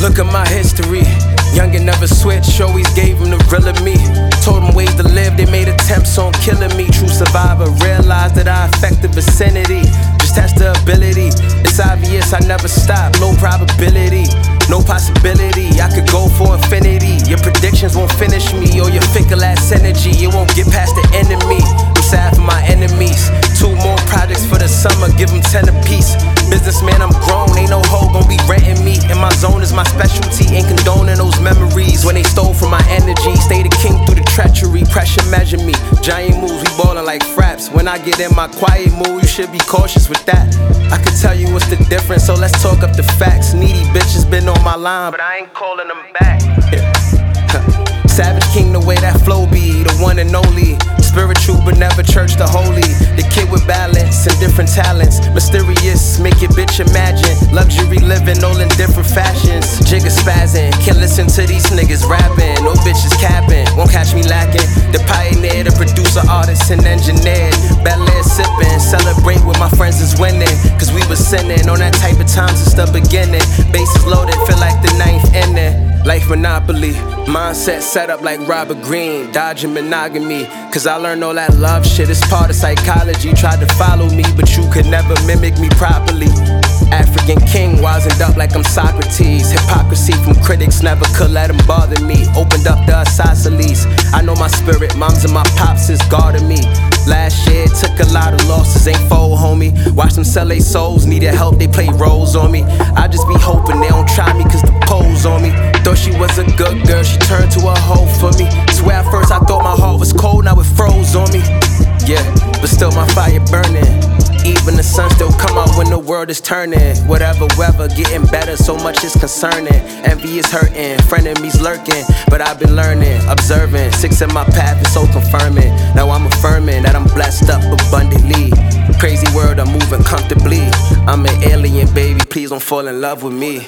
Look at my history. Young and never switched, always gave them the real of me. Told them ways to live, they made attempts on killing me. True survivor, realized that I affect the vicinity. Just test the ability. It's obvious I never stop, no probability. No possibility, I could go for infinity. Your predictions won't finish me, or your fickle ass energy. It won't get past the enemy. I'm sad for my enemies. Two more projects for the summer, give them 10 apiece. Businessman, I'm grown, ain't no energy, stay the king through the treachery. Pressure measure me. Giant moves, we ballin' like fraps. When I get in my quiet mood, you should be cautious with that. I could tell you what's the difference, so let's talk up the facts. Needy bitches been on my line, but I ain't calling them back. Savage King, the way that flow be, the one and only. Spiritual, but never church the holy. The kid with balance and different talents. Mysterious, make your bitch imagine. Luxury living, all in different fashions. Jigger spazzing, can't listen to these niggas rapping. And engineer. Belaire sipping, celebrate with my friends is winning. Cause we was sinning on that type of time since the beginning. Bases loaded, feel like the ninth inning. Life monopoly, mindset set up like Robert Greene, dodging monogamy. Cause I learned all that love shit is part of psychology. Tried to follow me, but you could never mimic me properly. African king, wizened up like I'm Socrates. Hypocrisy from critics never could let them bother me. Opened up the isosceles. Spirit, moms and my pops is guarding me. Last year took a lot of losses, ain't fold, homie. Watch them sell their souls, needed help, they play roles on me. I just be hoping they don't try me cause the pose on me. Thought she was a good girl, she turned to a hoe for me. Swear at first I thought my heart was cold, now it froze on me. Yeah, but still my fire burning. Even the sun still come out when the world is turning. Whatever weather, getting better, so much is concerning. Envy is hurting, frenemies lurking. But I've been learning, observing. Six in my path is so confirming. Now I'm affirming that I'm blessed up abundantly. Crazy world, I'm moving comfortably. I'm an alien, baby, please don't fall in love with me.